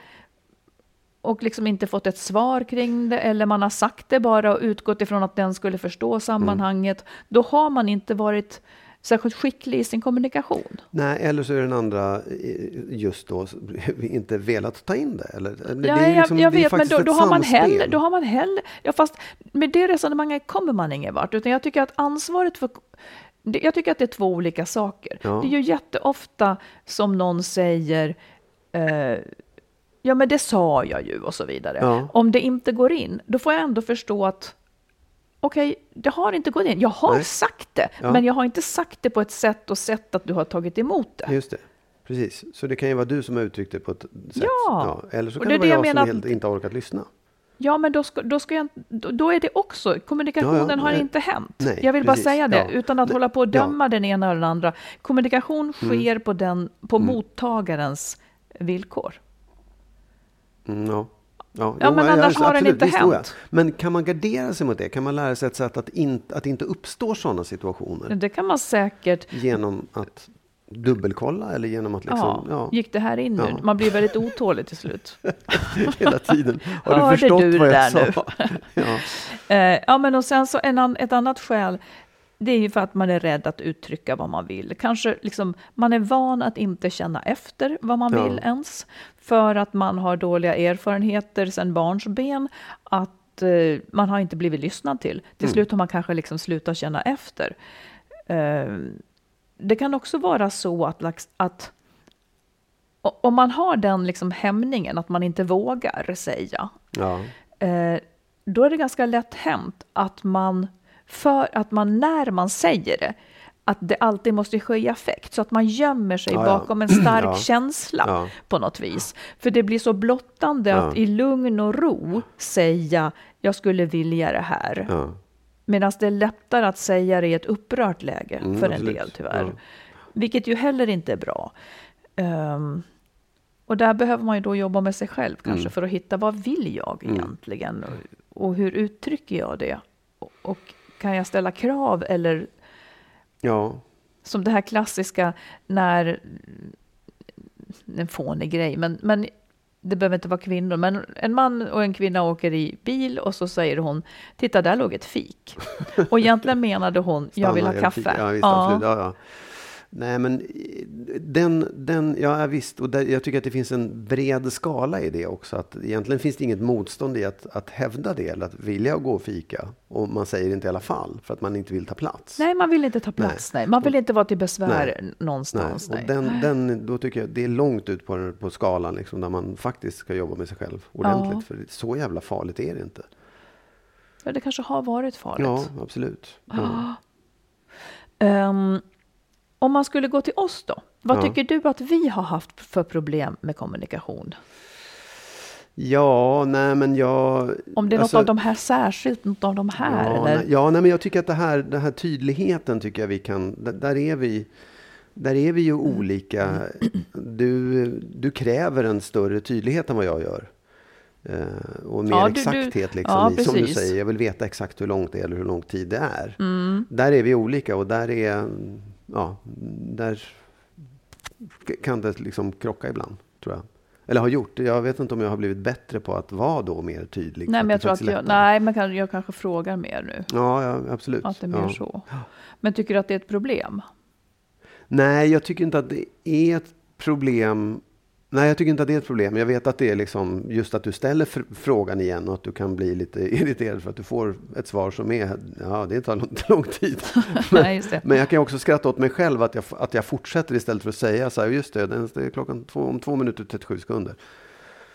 och liksom inte fått ett svar kring det. Eller man har sagt det bara och utgått ifrån att den skulle förstå sammanhanget. Då har man inte varit särskilt skicklig i sin kommunikation. Nej, eller så är den andra eh, just då inte velat ta in det. Eller, Ja, det är liksom, jag, jag det vet, men då, då, har man heller, då har man heller... Ja, fast med det resonemanget kommer man ingen vart. Utan jag tycker att ansvaret för... Jag tycker att det är två olika saker. Ja. Det är ju jätteofta som någon säger eh, Ja, men det sa jag ju och så vidare. Ja. Om det inte går in, då får jag ändå förstå att Okej, det har inte gått in. Jag har Nej. sagt det, Ja. men jag har inte sagt det på ett sätt och sett att du har tagit emot det. Just det. Precis. Så det kan ju vara du som har uttryckt det på ett sätt. Ja. Eller så Och kan det det, vara jag, jag som helt inte har orkat lyssna. Ja, men då, ska, då, ska jag, då, är det också, kommunikationen Ja, ja, har nej. inte hänt. Nej, jag vill precis. bara säga det, Ja. utan att Nej, hålla på och döma den ena eller den andra. Kommunikation sker på, den, på Mm. mottagarens villkor. Mm, ja. Ja, Ja, men annars har den inte hänt. Men kan man gardera sig mot det? Kan man lära sig ett sätt att, in, att inte uppstå sådana situationer? Det kan man säkert... Genom att dubbelkolla eller genom att liksom, ja, ja, gick det här in nu? Ja. Man blir väldigt otålig till slut. hela tiden. Har Hörde du förstått du vad jag där sa? ja. Eh, ja, men och sen så en ett annat skäl, det är ju för att man är rädd att uttrycka vad man vill. Kanske liksom, man är van att inte känna efter vad man vill ens. För att man har dåliga erfarenheter sedan barnsben. Att eh, man har inte blivit lyssnad till. Till Mm. slut har man kanske liksom slutat känna efter. Det kan också vara så att, att om man har den liksom hämningen att man inte vågar säga Ja. eh, då är det ganska lätt hänt att man, för att man när man säger det, att det alltid måste ske i affekt, så att man gömmer sig Ja, bakom en stark Ja. känsla Ja. på något vis. För det blir så blottande att i lugn och ro säga, jag skulle vilja det här. Medan det är lättare att säga det i ett upprört läge Mm, för en absolut. del tyvärr. Ja. Vilket ju heller inte är bra. Ehm, och där behöver man ju då jobba med sig själv kanske Mm. för att hitta vad vill jag egentligen och, och hur uttrycker jag det? Och, och kan jag ställa krav eller Ja, Som det här klassiska när, en fånig grej, men, men det behöver inte vara kvinnor, men en man och en kvinna åker i bil och så säger hon, titta där låg ett fik. Och egentligen menade hon, jag vill ha kaffe. Ja, visst, absolut. Ja, ja. Nej, men i- den, den, ja visst, och där, jag tycker att det finns en bred skala i det också. Att egentligen finns det inget motstånd i att, att hävda det, eller att vilja gå och fika. Och man säger inte i alla fall, för att man inte vill ta plats. Nej, man vill inte ta plats, nej. Man vill inte vara till besvär Nej. någonstans. och Nej. den, den, då tycker jag det är långt ut på, på skalan liksom, där man faktiskt ska jobba med sig själv ordentligt. Ja. För så jävla farligt är det inte. Ja, det kanske har varit farligt. Ja, absolut. Ja. Ehm, om man skulle gå till oss då, vad Ja. tycker du att vi har haft för problem med kommunikation? ja, nej men jag... Om det är alltså- något av de här särskilt, något av de här? Ja, eller? nej, ja nej, men jag tycker att det här, den här tydligheten tycker jag vi kan, där, där är vi där är vi ju Mm. olika. Du, du kräver en större tydlighet än vad jag gör. Eh, och mer Ja, du- du- exakthet. Liksom, ja, i, som du säger, jag vill veta exakt hur långt det är eller hur lång tid det är. Mm. Där är vi olika och där är, ja, där kan det liksom krocka ibland, tror jag. Eller har gjort. Jag vet inte om jag har blivit bättre på att vara då mer tydlig. Nej, men jag tror att jag, nej, men kan, jag kanske frågar mer nu. Ja, ja absolut. Att det är mer ja. så. Men tycker du att det är ett problem? Nej, jag tycker inte att det är ett problem. Nej, jag tycker inte att det är ett problem. Jag vet att det är liksom just att du ställer fr- frågan igen och att du kan bli lite irriterad för att du får ett svar som är, ja, det tar inte lång tid. Nej, just det. Men jag kan också skratta åt mig själv att jag, att jag fortsätter istället för att säga så här, just det, det är klockan två, om två minuter och 37 sekunder.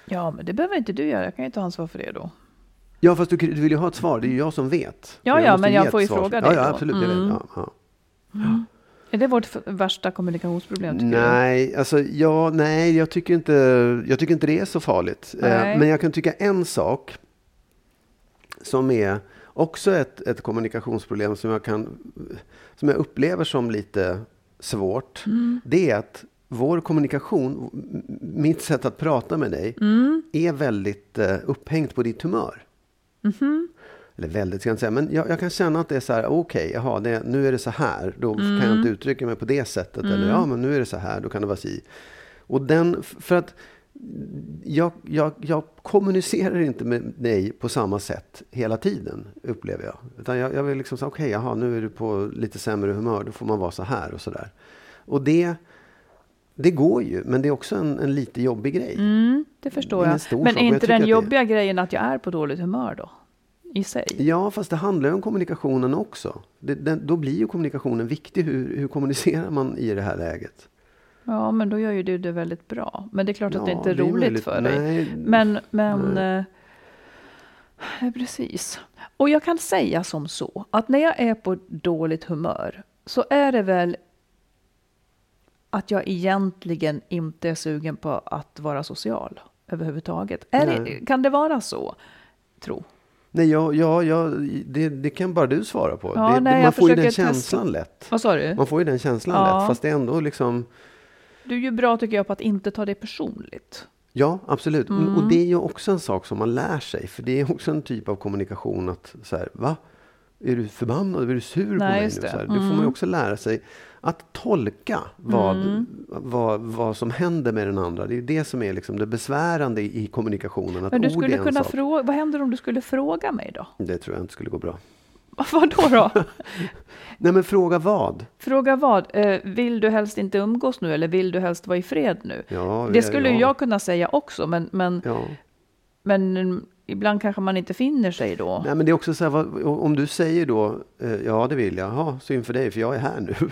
Ja, men det behöver inte du göra. Jag kan ju ta ansvar för det då. Ja, fast du, du vill ju ha ett svar. Det är ju jag som vet. Ja, ja, måste men jag får ju fråga ja, dig Ja, då. absolut. Jag Mm. vet. Ja, ja. Är det vårt värsta kommunikationsproblem, tycker Nej, alltså, ja, nej jag, tycker inte, jag tycker inte det är så farligt. Eh. Men jag kan tycka en sak som är också ett, ett kommunikationsproblem som jag, kan, som jag upplever som lite svårt. Mm. Det är att vår kommunikation, mitt sätt att prata med dig, Mm. är väldigt eh, upphängt på ditt humör. Mm-hmm. Eller väldigt ska jag inte säga, men jag, jag kan känna att det är så här, okej, jaha, det, nu är det så här, då kan jag Mm. inte uttrycka mig på det sättet. Eller ja, men nu är det så här, då kan det vara si. Och den, för att jag, jag, jag kommunicerar inte med dig på samma sätt hela tiden, upplever jag. Utan jag, jag vill liksom säga, okej, jaha, nu är du på lite sämre humör, då får man vara så här och så där. Och det, det går ju, men det är också en, en lite jobbig grej. Mm, det förstår Ingen jag. Men är inte den det- jobbiga grejen att jag är på dåligt humör då? I sig? Ja, fast det handlar ju om kommunikationen också. Det, den, då blir ju kommunikationen viktig. Hur, hur kommunicerar man i det här läget? Ja, men då gör ju du det väldigt bra. Men det är klart att det Ja, inte är det är roligt möjligt. för dig. Nej. Men, men eh, eh, precis. Och jag kan säga som så att när jag är på dåligt humör så är det väl att jag egentligen inte är sugen på att vara social överhuvudtaget. Är det, Nej. kan det vara så? Tro. Nej, ja, ja, ja, det, det kan bara du svara på. Ja, det, nej, man jag får ju den försöker känslan testa. lätt. Vad sa du? Man får ju den känslan Ja. lätt. Fast det är ändå liksom... Du är ju bra tycker jag på att inte ta det personligt. Ja, absolut. Mm. Och det är ju också en sak som man lär sig. För det är också en typ av kommunikation att så här, va? Är du förbannad? Är du sur på Nej, mig nu? Så här, det får man ju Mm. också lära sig. Att tolka vad, Mm. vad, vad som händer med den andra. Det är det som är liksom det besvärande i i kommunikationen. Att Men du skulle kunna fråga, vad händer om du skulle fråga mig då? Det tror jag inte skulle gå bra. Vad då? då? Nej, men fråga vad? Fråga vad? Eh, vill du helst inte umgås nu eller vill du helst vara i fred nu? Ja, Det skulle ja, jag kunna säga också, men, men, Ja. men mm, ibland kanske man inte finner sig då. Nej, men det är också så här, vad, om du säger då, eh, ja det vill jag, ja synd för dig för jag är här nu.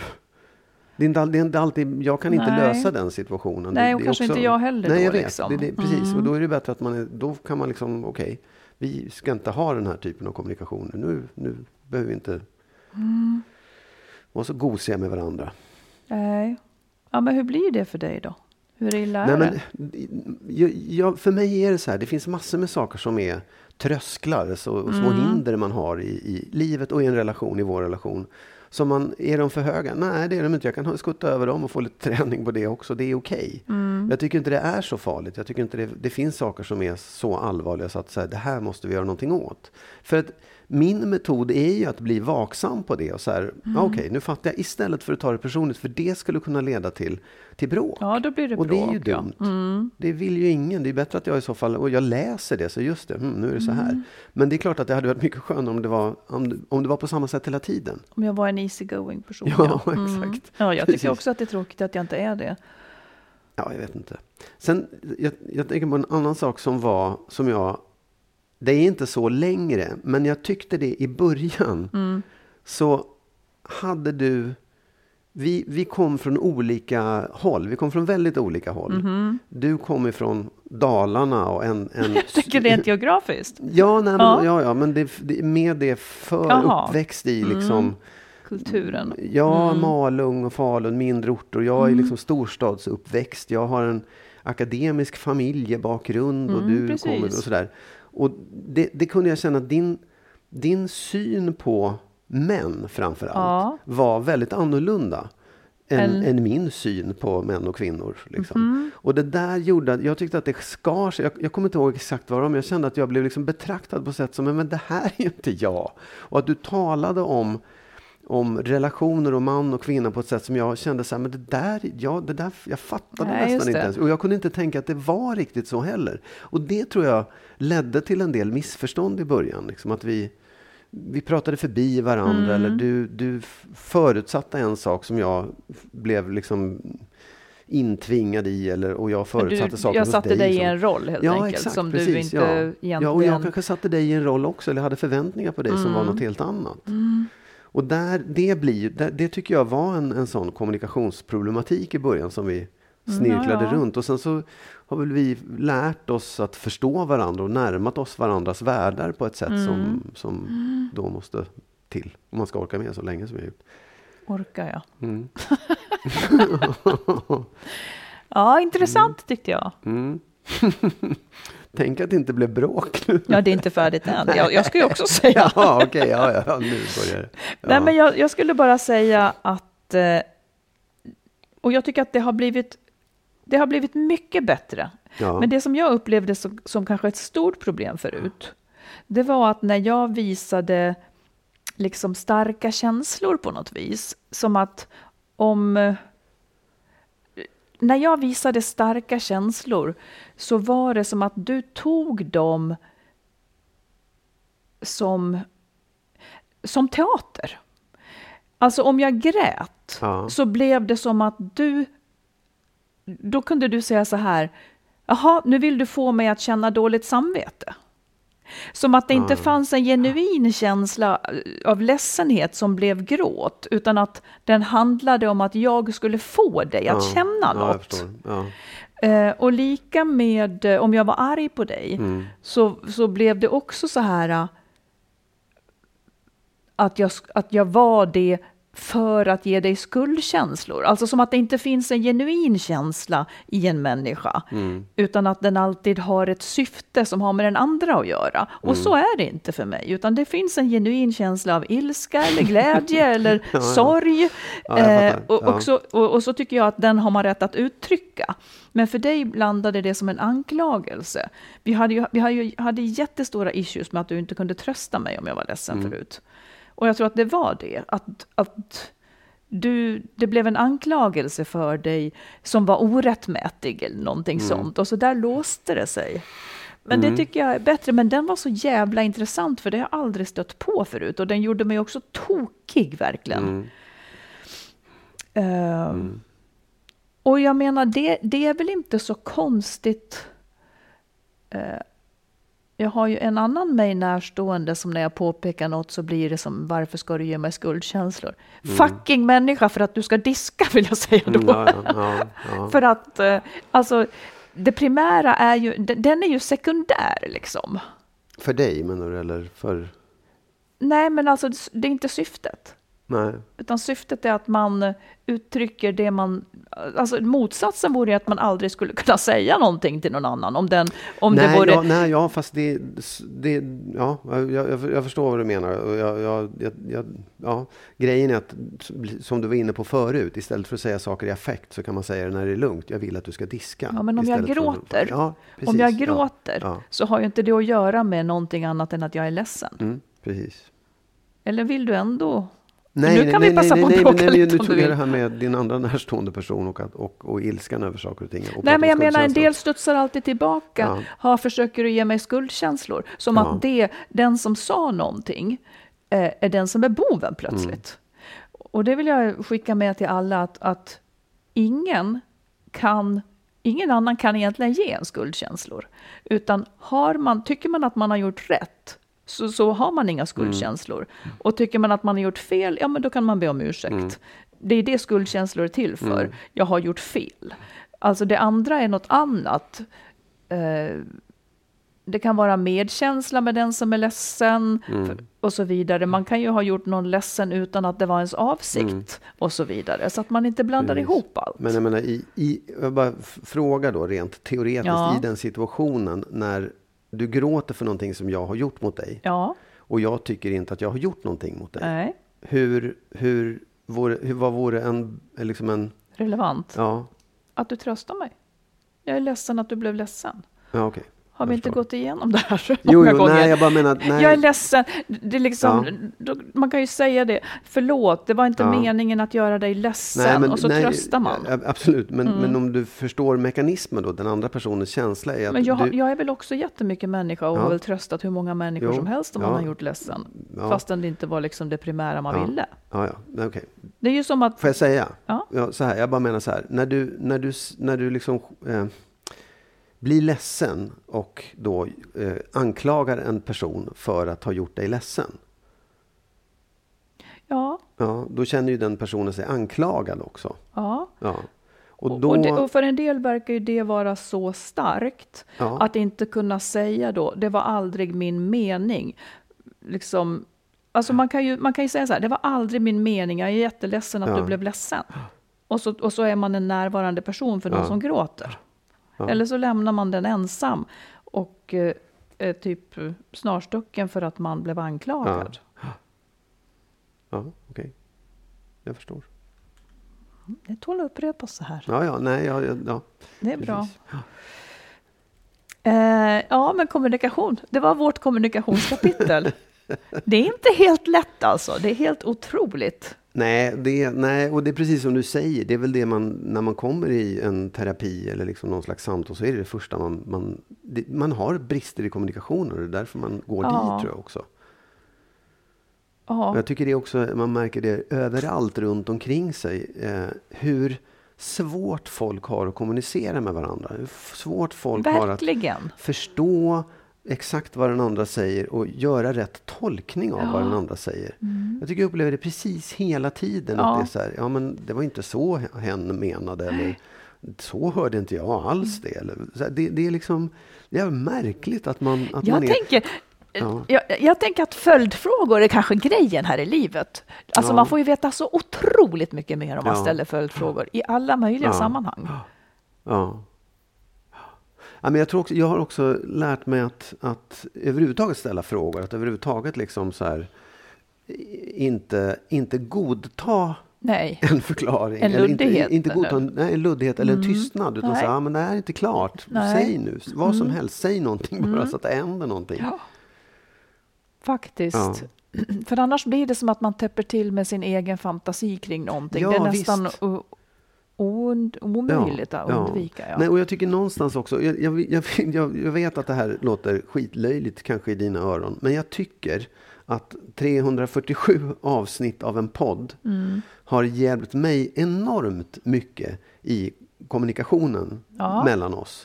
Det är inte, all- det är inte alltid, jag kan inte Nej. lösa den situationen. Nej, det, och det är kanske inte jag heller Nej, då, jag vet. liksom. Det, det, precis, Mm. och då är det bättre att man, är, då kan man liksom, okej, vi ska inte ha den här typen av kommunikation. Nu, nu behöver vi inte Mm. vara så gosiga med varandra. Nej. Ja, men hur blir det för dig då? Hur illa Nej, är men, det? jag, jag, för mig är det så här, det finns massor med saker som är trösklar så, och små Mm. hinder man har i, i livet och i en relation, i vår relation. Som man, är de för höga? Nej, det är de inte. Jag kan skutta över dem och få lite träning på det också. Det är okej. Jag tycker inte det är så farligt. Jag tycker inte det, det finns saker som är så allvarliga så att så här, det här måste vi göra någonting åt. För att min metod är ju att bli vaksam på det och så här, ja, okej, nu fattar jag istället för att ta det personligt, för det skulle kunna leda till, till bråk. Ja, då blir det och det är ju bråk, ja. Mm. dumt. Det vill ju ingen. Det är bättre att jag i så fall, och jag läser det, så just det, hmm, nu är det så Mm. här. Men det är klart att det hade varit mycket skönare om det var, om, om det var på samma sätt hela tiden. Om jag var en easygoing person. Ja, Mm. exakt. Ja, jag tycker också att det är tråkigt att jag inte är det. Ja, jag vet inte. Sen, jag, jag tänker på en annan sak som var, som jag, det är inte så längre, men jag tyckte det i början. Mm. Så hade du, vi, vi kom från olika håll, vi kom från väldigt olika håll. Mm-hmm. Du kom ifrån Dalarna och en... en Tycker rent geografiskt. Ja, nej, men, Ja. ja. Ja, men det, det, med det för Jaha. Mm. uppväxt i liksom, Kulturen. Ja, Mm. Malung och Falun, mindre orter. Jag är liksom storstadsuppväxt. Jag har en akademisk familjebakgrund och Mm, du precis. kommer och sådär. Och det, det kunde jag känna att din, din syn på män framför allt Ja. var väldigt annorlunda. Än, En- än min syn på män och kvinnor. Liksom. Mm-hmm. Och det där gjorde att jag tyckte att det skar sig. Jag, jag kommer inte ihåg exakt vad det var, men jag kände att jag blev liksom betraktad på sätt som, men det här är ju inte jag. Och att du talade om om relationer och man och kvinna på ett sätt som jag kände så här, men det där, ja, det där, jag fattade Nej, nästan inte ens. Och jag kunde inte tänka att det var riktigt så heller. Och det tror jag ledde till en del missförstånd i början. Liksom att vi, vi pratade förbi varandra Mm. eller du, du förutsatte en sak som jag blev liksom intvingad i eller, och jag förutsatte Du, saker jag hos satte dig. dig i som- en roll helt ja, enkelt. exakt, som precis, du inte ja. egentligen... Ja, och jag kanske satte dig i en roll också, eller hade förväntningar på dig som Mm. var något helt annat. Och där, det, blir, det, det tycker jag var en, en sån kommunikationsproblematik i början som vi snirklade Mm, ja. runt. Och sen så har väl vi lärt oss att förstå varandra och närmat oss varandras världar på ett sätt Mm. som, som då måste till. Om man ska orka med så länge som vi har gjort. Orkar jag? Mm. Ja, intressant tyckte jag. Tänk att det inte blev bråk nu. Ja, det är inte färdigt än. Jag, jag ska ju också säga. Ja, okej, ja, ja, ja, nu börjar det. Ja. Nej, men jag, jag skulle bara säga att... eh, Och jag tycker att det har blivit, det har blivit mycket bättre. ja. Men det som jag upplevde som, som kanske ett stort problem förut, det var att när jag visade liksom starka känslor på något vis, som att om... När jag visade starka känslor så var det som att du tog dem som, som teater. Alltså om jag grät Ja. så blev det som att du... Då kunde du säga så här, jaha, nu vill du få mig att känna dåligt samvete. Som att det inte fanns en genuin känsla eh, av ledsenhet som blev gråt, utan att den handlade om att jag skulle få dig att Ja, känna ja, något. förstår. Ja. Eh, och lika med eh, om jag var arg på dig, Mm. så, så blev det också så här att jag, att jag var det för att ge dig skuldkänslor. Alltså som att det inte finns en genuin känsla i en människa, Mm. utan att den alltid har ett syfte som har med den andra att göra. Och så Mm. är det inte för mig, utan det finns en genuin känsla av ilska eller glädje eller sorg. Ja, jag Eh, och, Ja. också, och, och så tycker jag att den har man rätt att uttrycka. Men för dig landade det som en anklagelse. Vi hade ju, vi hade ju hade jättestora issues med att du inte kunde trösta mig om jag var ledsen Mm. förut. Och jag tror att det var det. Att, att du, det blev en anklagelse för dig som var orättmätig eller någonting Mm. sånt. Och så där låste det sig. Men det tycker jag är bättre. Men den var så jävla intressant för det har jag aldrig stött på förut. Och den gjorde mig också tokig verkligen. Mm. Ehm, Och jag menar, det, det är väl inte så konstigt. Eh, jag har ju en annan mig närstående som när jag påpekar något så blir det som varför ska du ge mig skuldkänslor? Fucking människa för att du ska diska vill jag säga då. Mm, ja, ja, ja. För att eh, alltså det primära är ju, den den är ju sekundär liksom. För dig menar du, eller för... Nej men alltså det är inte syftet. Nej. Utan syftet är att man uttrycker det man... Alltså motsatsen vore att man aldrig skulle kunna säga någonting till någon annan. Om, den, om nej, det vore... ja, nej, ja, fast det... det ja, jag, jag, jag förstår vad du menar. Jag, jag, jag, ja, grejen är att, som du var inne på förut, istället för att säga saker i affekt så kan man säga det när det är lugnt. Jag vill att du ska diska. Ja, men om jag gråter, för, ja, precis, om jag gråter ja, så har ju inte det att göra med någonting annat än att jag är ledsen. Mm, precis. Eller vill du ändå Nej, nu kan nej, vi passa nej, på att nej, bråka nej, lite nu om tog du jag det här med din andra närstående person och, att, och, och ilskan över saker och ting. Och Nej, men jag menar en del studsar alltid tillbaka. Ja. Har, försöker du ge mig skuldkänslor? Som Ja. att det, den som sa någonting eh, är den som är boven plötsligt. Och det vill jag skicka med till alla att, att ingen kan Ingen annan kan egentligen ge en skuldkänslor. Utan har man, tycker man att man har gjort rätt, så, så har man inga skuldkänslor. Och tycker man att man har gjort fel, ja men då kan man be om ursäkt. Det är det skuldkänslor är till för. Jag har gjort fel. Alltså det andra är något annat. Eh, det kan vara medkänsla med den som är ledsen för- och så vidare. Man kan ju ha gjort någon ledsen utan att det var ens avsikt och så vidare. Så att man inte blandar Precis. ihop allt. Men jag menar, i, i, jag bara fråga då rent teoretiskt Ja. i den situationen när du gråter för någonting som jag har gjort mot dig Ja, och jag tycker inte att jag har gjort någonting mot dig. nej, Hur, hur, vore, hur, vad vore en, liksom en, relevant. ja, Att du tröstar mig. Jag är ledsen att du blev ledsen. ja okej. Har vi inte gått igenom det här så Jo, många jo, gånger? nej, jag bara menar, nej. Jag är ledsen. Det är liksom, då, man kan ju säga det. Förlåt, det var inte Ja. meningen att göra dig ledsen. och så nej, tröstar man. Mm. ja, Absolut, men, men om du förstår mekanismen då, den andra personens känsla är att Men jag, du, jag är väl också jättemycket människa och Ja. har väl tröstat hur många människor Jo, som helst om ja. man har gjort ledsen. Ja. Fastän det inte var liksom det primära man Ja. ville. Ja, ja, nej, okej. Det är ju som att... Får jag säga? Ja. så här, jag bara menar så här. När du, när du, när du liksom eh, blir ledsen och då eh, anklagar en person för att ha gjort dig ledsen. Ja, Ja, då känner ju den personen sig anklagad också. ja. Ja. Och då, och, det, och för en del verkar ju det vara så starkt Ja. att inte kunna säga då, det var aldrig min mening. Liksom, alltså man, kan ju, man kan ju säga så här, det var aldrig min mening, jag är jätteledsen att Ja. du blev ledsen. Och så, och så är man en närvarande person för någon som gråter. Ja. Eller så lämnar man den ensam och eh, är typ snarstucken för att man blev anklagad. ja, okej. Jag förstår. Det tål att upprepas så här. Ja, ja, nej, ja, ja, ja. Det är bra. precis. Eh, ja, men kommunikation. Det var vårt kommunikationskapitel. det är inte helt lätt alltså. Det är helt otroligt. Nej, det, nej, och det är precis som du säger. Det är väl det man, när man kommer i en terapi eller liksom någon slags samtal så är det det första man, man, det, man har brister i kommunikationen och det är därför man går Ja. dit tror jag också. Ja, jag tycker det också, man märker det överallt runt omkring sig. Eh, hur svårt folk har att kommunicera med varandra. Hur svårt folk har att verkligen. förstå exakt vad den andra säger och göra rätt tolkning av vad den andra säger. Jag tycker jag upplever det precis hela tiden. Att Mm. Ja. det är så här, ja men det var inte så hen menade. Eller, så hörde inte jag alls det. Eller, så här, det, det är liksom, det är märkligt att man, att Jag man är... tänker, Ja. jag, jag tänker att följdfrågor är kanske grejen här i livet. Alltså Ja. man får ju veta så otroligt mycket mer om man Ja. ställer följdfrågor i alla möjliga Ja. sammanhang. Ja. Ja, men jag, tror också, jag har också lärt mig att, att överhuvudtaget ställa frågor. Att överhuvudtaget liksom så här, inte, inte godta Nej. en förklaring. En eller inte, luddighet, inte godta en, nej, en luddighet eller en tystnad. Utan Nej. säga, ah, men det här är inte klart. Nej. Mm. Säg nu, vad som helst. Säg någonting bara så att det händer någonting. Ja. Faktiskt. Ja. För annars blir det som att man täpper till med sin egen fantasi kring någonting. Ja, det är nästan ond, omöjligt att undvika. Ja. Nej, och jag tycker någonstans också, jag, jag, jag, jag, vet att det här låter skitlöjligt kanske i dina öron, men jag tycker att 347 avsnitt av en podd Mm. har hjälpt mig enormt mycket i kommunikationen Ja. mellan oss.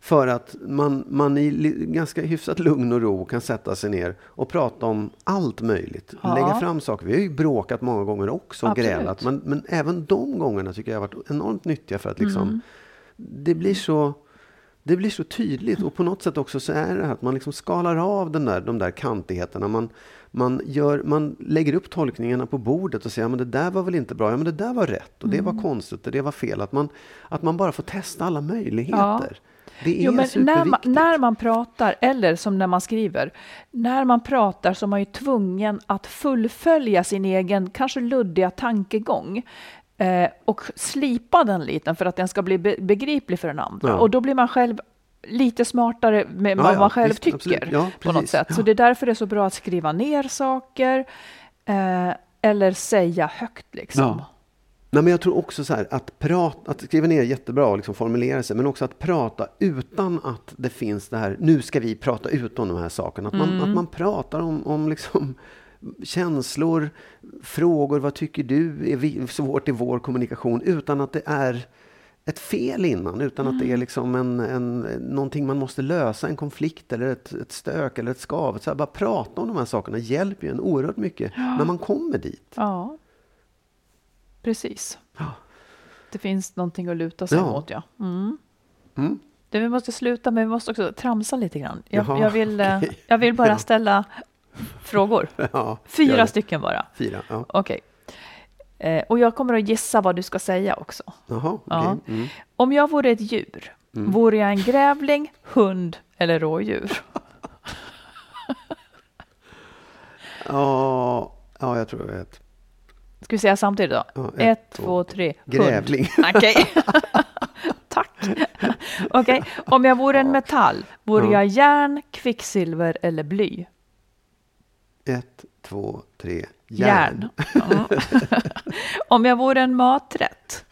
För att man, man i ganska hyfsat lugn och ro kan sätta sig ner och prata om allt möjligt. Ja. Lägga fram saker. Vi har ju bråkat många gånger också och Absolut. grälat. Men, men även de gångerna tycker jag har varit enormt nyttiga för att liksom, Mm. det blir så Det blir så tydligt och på något sätt också så är det här att man liksom skalar av den där, de där kantigheterna. Man, man, gör, man lägger upp tolkningarna på bordet och säger att ja, det där var väl inte bra, ja, men det där var rätt och det var konstigt och det var fel. Att man, att man bara får testa alla möjligheter. Ja. Det är Jo, men när, man, när man pratar, eller som när man skriver, när man pratar så är man ju tvungen att fullfölja sin egen, kanske luddiga tankegång eh, och slipa den lite för att den ska bli be begriplig för den andra. Ja. Och då blir man själv lite smartare med Ja, vad ja, man själv visst, tycker. Ja, på något sätt. Så Ja. det är därför det är så bra att skriva ner saker eh, eller säga högt liksom. Ja. Nej, men jag tror också så här, att, prata, att skriva ner är jättebra och liksom formulera sig, men också att prata utan att det finns det här, nu ska vi prata ut om de här sakerna. Att man, Mm. att man pratar om, om liksom känslor, frågor, vad tycker du är vi- svårt i vår kommunikation, utan att det är ett fel innan, utan att Mm. det är liksom en, en, någonting man måste lösa, en konflikt eller ett, ett stök eller ett skav. Så här, bara prata om de här sakerna hjälper ju en oerhört mycket när man kommer dit. Ja, precis. Ja. Det finns någonting att luta sig Ja. mot, ja. Mm. Mm. Det vi måste sluta med, vi måste också tramsa lite grann. Jag, Jaha, jag, vill, eh, okej. jag vill bara ställa frågor. Ja, Fyra stycken bara. Fyra, ja. Okej. Eh, och jag kommer att gissa vad du ska säga också. Jaha, okej. Ja. Mm. Om jag vore ett djur, vore jag en grävling, hund eller rådjur? Ja, ja, jag tror jag vet. Ska vi säga samtidigt då? Ja, ett, ett, två, tre. Grävling. Okej. Tack. Okej, om jag vore en metall, vore Ja. jag järn, kvicksilver eller bly? Ett, två, tre. Järn. Ja. Om jag vore en maträtt,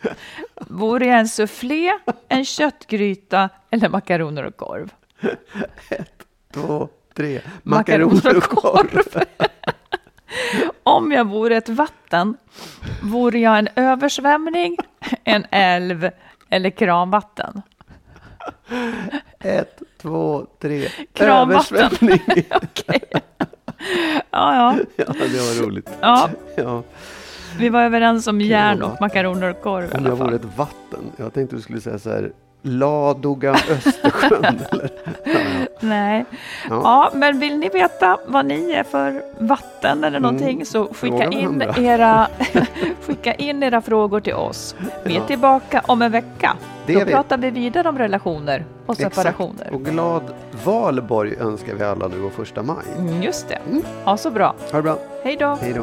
vore jag en soufflé, en köttgryta eller makaroner och korv? Två, tre. Makaroner och korv. Om jag vore ett vatten, vore jag en översvämning, en älv eller kranvatten? Ett, två, tre. Kranvatten. Översvämning. Okej. Ja, ja, Ja, det var roligt. ja, Ja, vi var överens om järn och makaroner och korv om jag vore ett vatten. Jag tänkte du skulle säga så här. Ladoga Östersjön. eller? Ja. Nej. Ja. Ja, men vill ni veta vad ni är för vatten eller någonting så skicka in, era, skicka in era frågor till oss. Vi är Ja. tillbaka om en vecka. Det Då vi. pratar vi vidare om relationer och separationer. Exakt. Och glad valborg önskar vi alla nu och första maj. Mm, Just det. Mm. Ha så bra. Ha det bra. Hej då. Hej då.